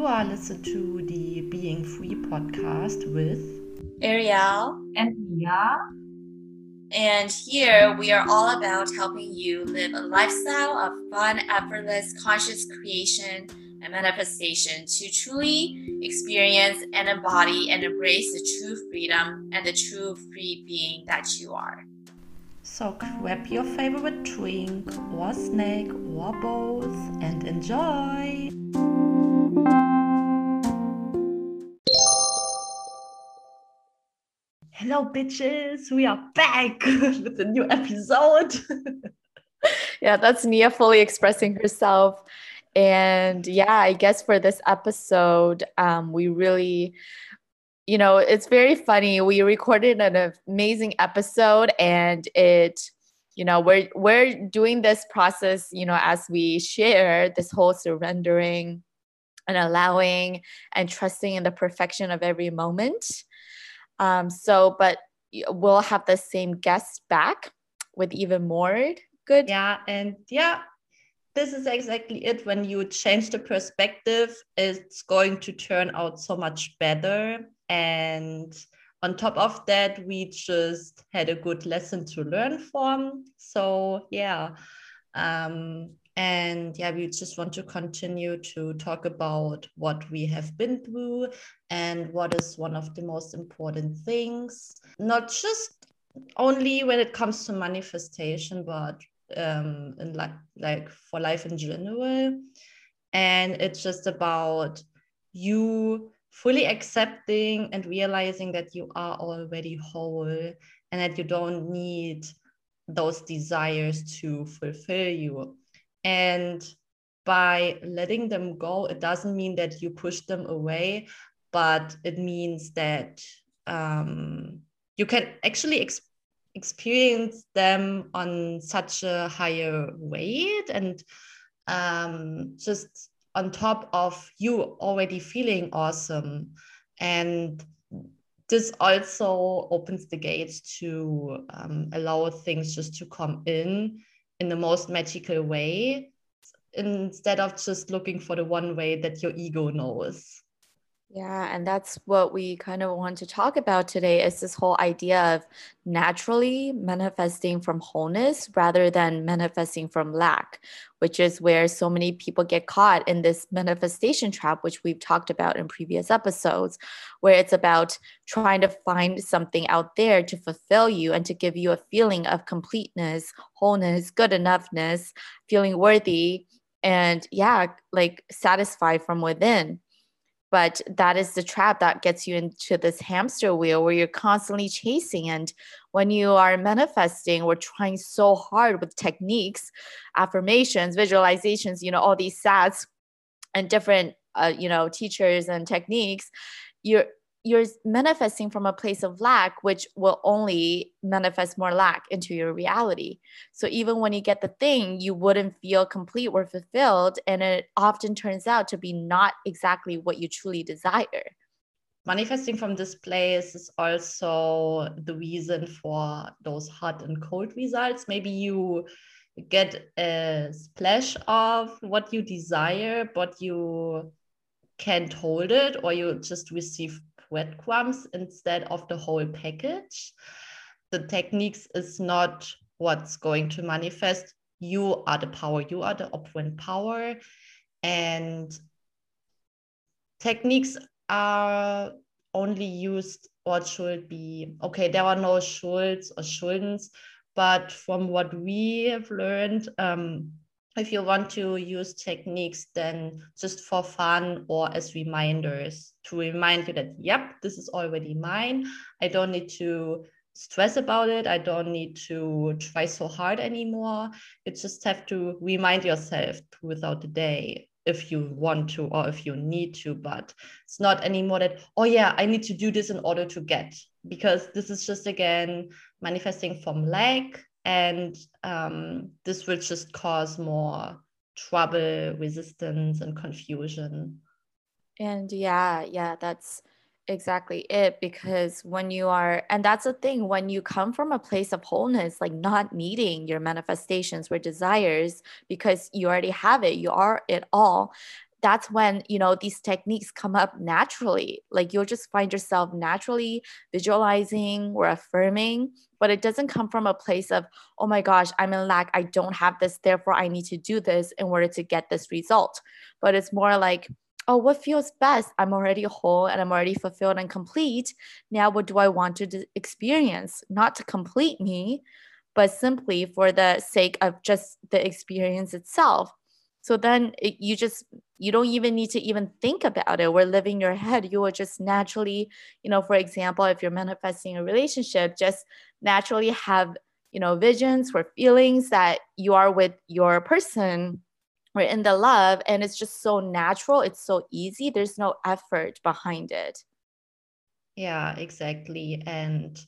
You are listening to the Being Free podcast with Arielle and Nea. And here we are all about helping you live a lifestyle of fun, effortless, conscious creation and manifestation to truly experience and embody and embrace the true freedom and the true free being that you are. So grab your favorite drink or snack or both and enjoy. Hello, bitches. We are back with a new episode. yeah, that's Nea fully expressing herself. And yeah, I guess for this episode, um, we really, you know, it's very funny. We recorded an amazing episode and it, you know, we're we're doing this process, you know, as we share this whole surrendering and allowing and trusting in the perfection of every moment. Um, so, but we'll have the same guest back with even more good. Yeah, and yeah, this is exactly it. When you change the perspective, it's going to turn out so much better. And on top of that, we just had a good lesson to learn from. So, yeah. Um, and yeah, we just want to continue to talk about what we have been through and what is one of the most important things, not just only when it comes to manifestation, but um, in like like for life in general. And it's just about you fully accepting and realizing that you are already whole and that you don't need those desires to fulfill you. And by letting them go, it doesn't mean that you push them away, but it means that um, you can actually exp- experience them on such a higher weight and um, just on top of you already feeling awesome. And this also opens the gates to um, allow things just to come in in the most magical way instead of just looking for the one way that your ego knows yeah, and that's what we kind of want to talk about today is this whole idea of naturally manifesting from wholeness rather than manifesting from lack, which is where so many people get caught in this manifestation trap, which we've talked about in previous episodes, where it's about trying to find something out there to fulfill you and to give you a feeling of completeness, wholeness, good enoughness, feeling worthy, and yeah, like satisfied from within but that is the trap that gets you into this hamster wheel where you're constantly chasing. And when you are manifesting we're trying so hard with techniques affirmations visualizations you know all these SATS and different uh, you know teachers and techniques you're you're manifesting from a place of lack, which will only manifest more lack into your reality. So even when you get the thing, you wouldn't feel complete or fulfilled. And it often turns out to be not exactly what you truly desire. Manifesting from this place is also the reason for those hot and cold results. Maybe you get a splash of what you desire, but you can't hold it, or you just receive breadcrumbs instead of the whole package. The techniques is not what's going to manifest. You are the power, you are the operant power. And techniques are only used or should be okay, there are no shoulds or schuldens, but from what we have learned, um, if you want to use techniques then just for fun or as reminders to remind you that yep this is already mine. I don't need to stress about it. I don't need to try so hard anymore. You just have to remind yourself throughout the day if you want to or if you need to but it's not anymore that oh yeah i need to do this in order to get because this is just again manifesting from lack and um, this will just cause more trouble resistance and confusion. And yeah yeah that's exactly it because when you are and that's the thing when you come from a place of wholeness like not needing your manifestations or desires because you already have it you are it all that's when you know these techniques come up naturally. Like you'll just find yourself naturally visualizing or affirming but it doesn't come from a place of oh my gosh i'm in lack. I don't have this. Therefore i need to do this in order to get this result. But it's more like oh what feels best? I'm already whole and i'm already fulfilled and complete. Now what do i want to experience? Not to complete me but simply for the sake of just the experience itself so then it, you just you don't even need to even think about it. We're living your head. You will just naturally you know for example if you're manifesting a relationship just naturally have you know visions or feelings that you are with your person. Or in the love and it's just so natural. It's so easy. There's no effort behind it. Yeah exactly. And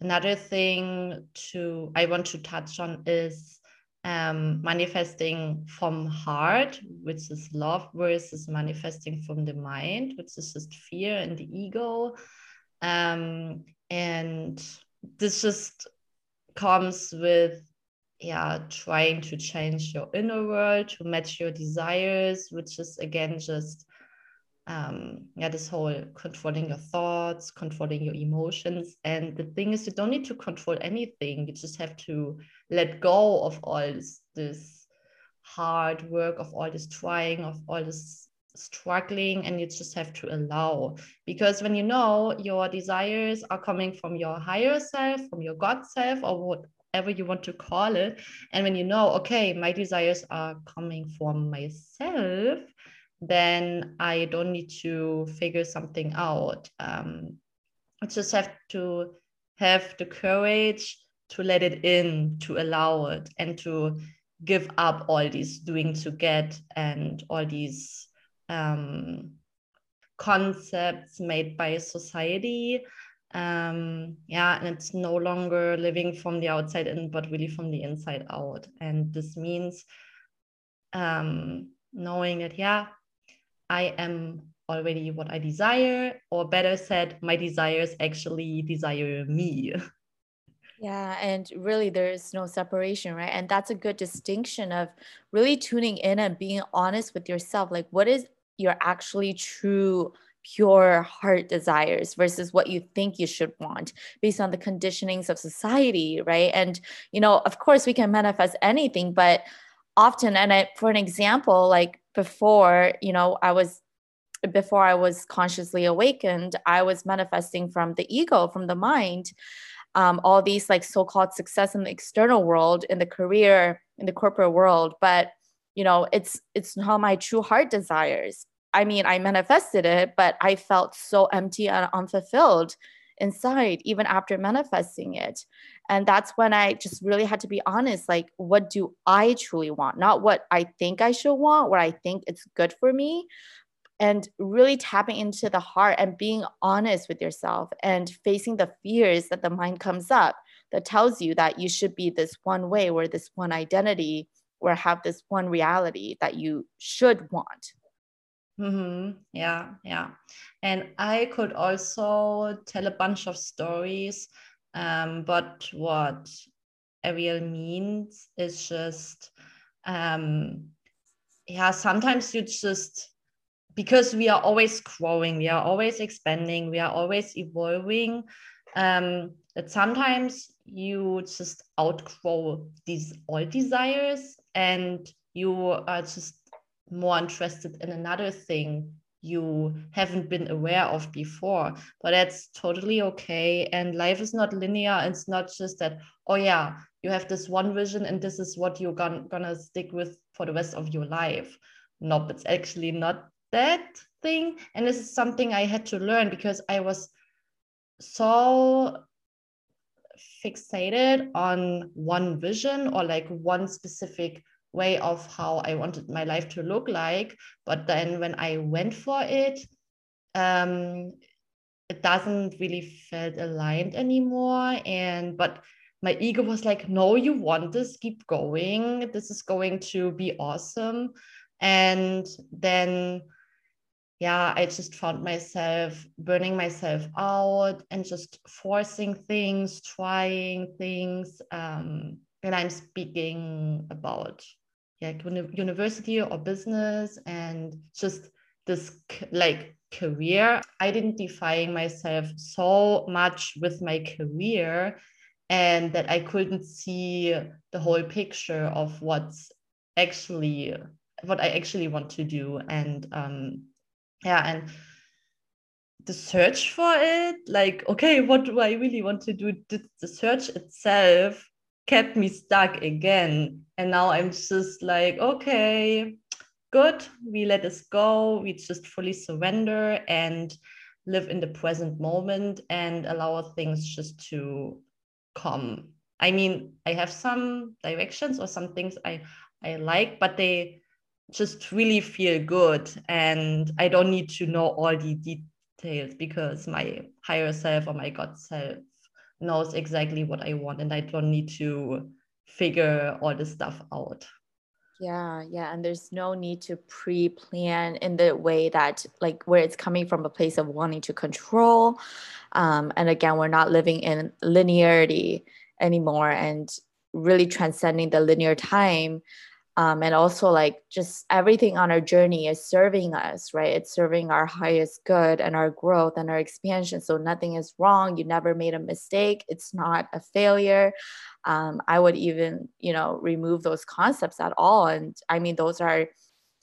another thing to i want to touch on is um, manifesting from heart, which is love, versus manifesting from the mind, which is just fear and the ego. Um, and this just comes with yeah trying to change your inner world to match your desires which is again just um, yeah, this whole controlling your thoughts, controlling your emotions. And the thing is, you don't need to control anything. You just have to let go of all this, this hard work, of all this trying, of all this struggling, and you just have to allow. Because when you know your desires are coming from your higher self, from your God self, or whatever you want to call it, and when you know, okay, my desires are coming from myself then I don't need to figure something out. Um, I just have to have the courage to let it in, to allow it, and to give up all these doing to get and all these um, concepts made by society. Um, yeah, and it's no longer living from the outside in, but really from the inside out. And this means um, knowing that, yeah, I am already what I desire, or better said, my desires actually desire me. Yeah, and really there is no separation, right? And that's a good distinction of really tuning in and being honest with yourself. Like, what is your actually true, pure heart desires versus what you think you should want based on the conditionings of society, right? And, you know, of course, we can manifest anything, but often, and I, for an example, like before, you know, I was before I was consciously awakened, I was manifesting from the ego, from the mind, um, all these like so-called success in the external world, in the career, in the corporate world. But you know, it's it's not my true heart desires. I mean, I manifested it, but I felt so empty and unfulfilled inside, even after manifesting it. And that's when I just really had to be honest like, what do I truly want? Not what I think I should want, what I think it's good for me, and really tapping into the heart and being honest with yourself and facing the fears that the mind comes up that tells you that you should be this one way or this one identity or have this one reality that you should want. Mm-hmm. Yeah, yeah. And I could also tell a bunch of stories, um, but what Arielle means is just, um, yeah, sometimes you just, because we are always growing, we are always expanding, we are always evolving, um, that sometimes you just outgrow these old desires and you are just more interested in another thing you haven't been aware of before. But that's totally okay. And life is not linear. It's not just that oh yeah you have this one vision and this is what you're gonna, gonna stick with for the rest of your life. Nope it's actually not that thing. And this is something i had to learn because i was so fixated on one vision or like one specific way of how I wanted my life to look like. But then when I went for it, um, it doesn't really felt aligned anymore. And but my ego was like, no, you want this, keep going. This is going to be awesome. And then yeah, I just found myself burning myself out and just forcing things, trying things. Um, and I'm speaking about yeah university or business and just this like career. Identifying myself so much with my career and that i couldn't see the whole picture of what's actually what i actually want to do. And um yeah and the search for it like okay what do i really want to do? The search itself kept me stuck again. And now i'm just like okay good. We let this go. We just fully surrender and live in the present moment and allow things just to come. I mean i have some directions or some things i i like but they just really feel good. And i don't need to know all the details because my higher self or my god self knows exactly what i want and i don't need to figure all this stuff out yeah, yeah. And there's no need to pre plan in the way that, like, where it's coming from a place of wanting to control. Um, and again, we're not living in linearity anymore and really transcending the linear time um, and also like just everything on our journey is serving us right? It's serving our highest good and our growth and our expansion. So nothing is wrong. You never made a mistake. It's not a failure. Um, i would even you know remove those concepts at all. And i mean those are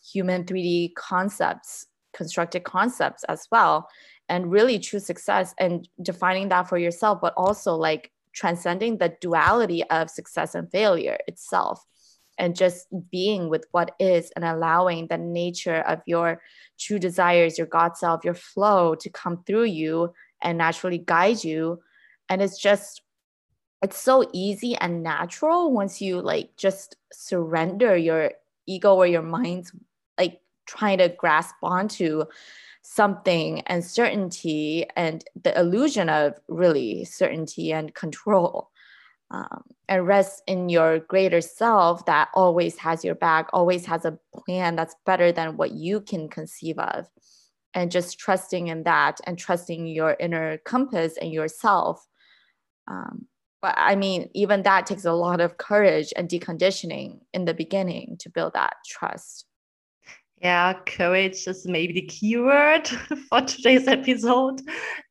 human 3d concepts constructed concepts as well and really true success and defining that for yourself but also like transcending the duality of success and failure itself and just being with what is and allowing the nature of your true desires, your God self, your flow to come through you and naturally guide you. And it's just, it's so easy and natural once you like just surrender your ego or your mind's like trying to grasp onto something and certainty and the illusion of really certainty and control um, and rest in your greater self that always has your back, always has a plan that's better than what you can conceive of. And just trusting in that and trusting your inner compass and yourself. Um, but I mean, even that takes a lot of courage and deconditioning in the beginning to build that trust. Yeah, courage is maybe the keyword for today's episode.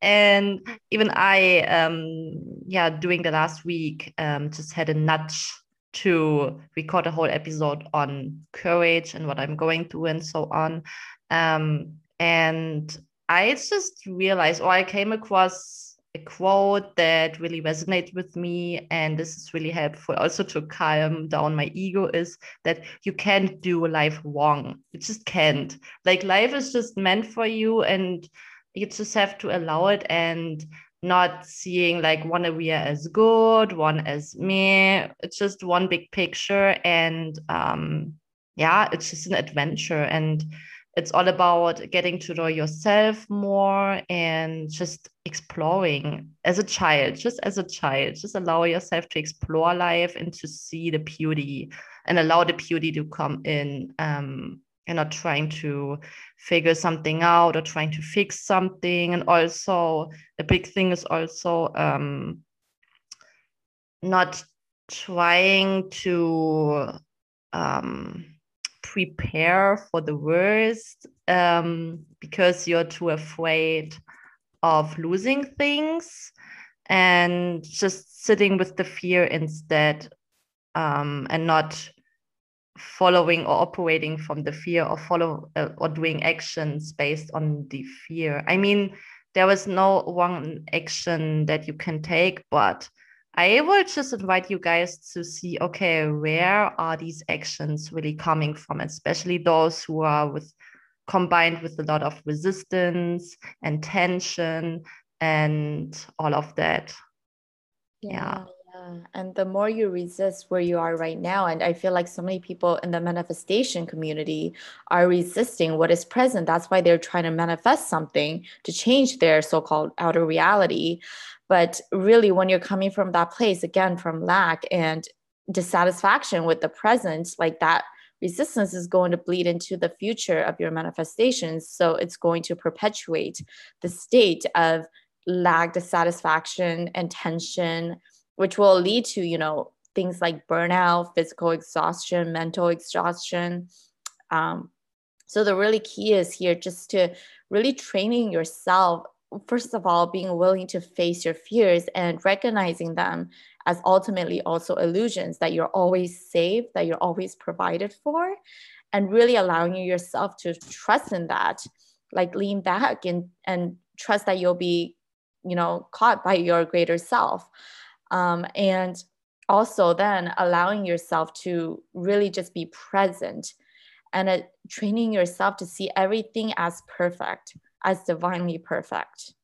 And even I, um, yeah, during the last week, um, just had a nudge to record a whole episode on courage and what I'm going through and so on. Um, and I just realized, or I came across a quote that really resonated with me and this is really helpful also to calm down my ego is that you can't do life wrong. You just can't. Like life is just meant for you and you just have to allow it and not seeing like one area as good one as me. It's just one big picture and um yeah it's just an adventure. And it's all about getting to know yourself more and just exploring as a child just as a child just allow yourself to explore life and to see the beauty and allow the beauty to come in um, and not trying to figure something out or trying to fix something. And also a big thing is also um, not trying to um, prepare for the worst um, because you're too afraid of losing things and just sitting with the fear instead um, and not following or operating from the fear or follow uh, or doing actions based on the fear. I mean there was no one action that you can take but I will just invite you guys to see okay, where are these actions really coming from, especially those who are with combined with a lot of resistance and tension and all of that. Yeah. yeah. And the more you resist where you are right now, and I feel like so many people in the manifestation community are resisting what is present. That's why they're trying to manifest something to change their so called outer reality. But really, when you're coming from that place, again, from lack and dissatisfaction with the present, like that resistance is going to bleed into the future of your manifestations. So it's going to perpetuate the state of lack, dissatisfaction, and tension, which will lead to, you know, things like burnout, physical exhaustion, mental exhaustion. Um, so the really key is here just to really training yourself. First of all, being willing to face your fears and recognizing them as ultimately also illusions that you're always safe, that you're always provided for, and really allowing yourself to trust in that, like lean back and, and trust that you'll be, you know, caught by your greater self. Um, and also then allowing yourself to really just be present and uh, training yourself to see everything as perfect, as divinely perfect.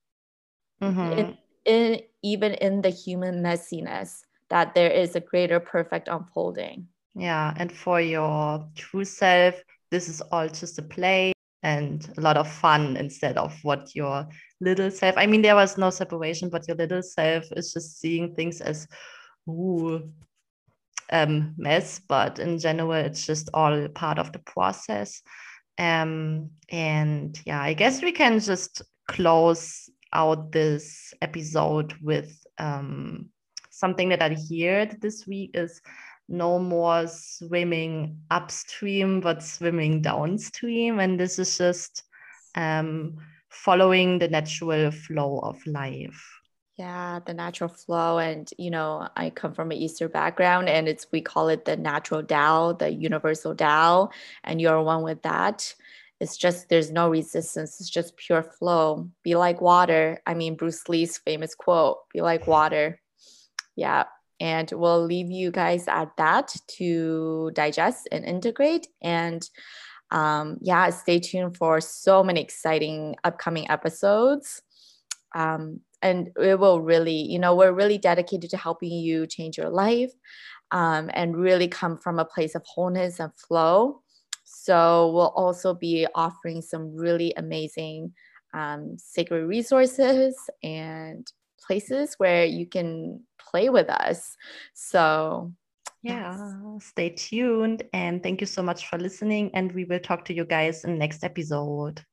Mm-hmm. In, in, even in the human messiness, that there is a greater perfect unfolding. Yeah. And for your true self, this is all just a play and a lot of fun instead of what your little self. I mean, there was no separation, but your little self is just seeing things as, ooh, um, mess, but in general, it's just all part of the process. Um, and yeah, I guess we can just close out this episode with um, something that I heard this week is no more swimming upstream, but swimming downstream. And this is just um, following the natural flow of life. Yeah, the natural flow. And, you know, I come from an Eastern background and it's, we call it the natural Tao, the universal Tao. And you're one with that. It's just, there's no resistance. It's just pure flow. Be like water. I mean, Bruce Lee's famous quote be like water. Yeah. And we'll leave you guys at that to digest and integrate. And um, yeah, stay tuned for so many exciting upcoming episodes. Um, and it will really you know we're really dedicated to helping you change your life um, and really come from a place of wholeness and flow. So we'll also be offering some really amazing um, sacred resources and places where you can play with us. So yeah stay tuned and thank you so much for listening and we will talk to you guys in next episode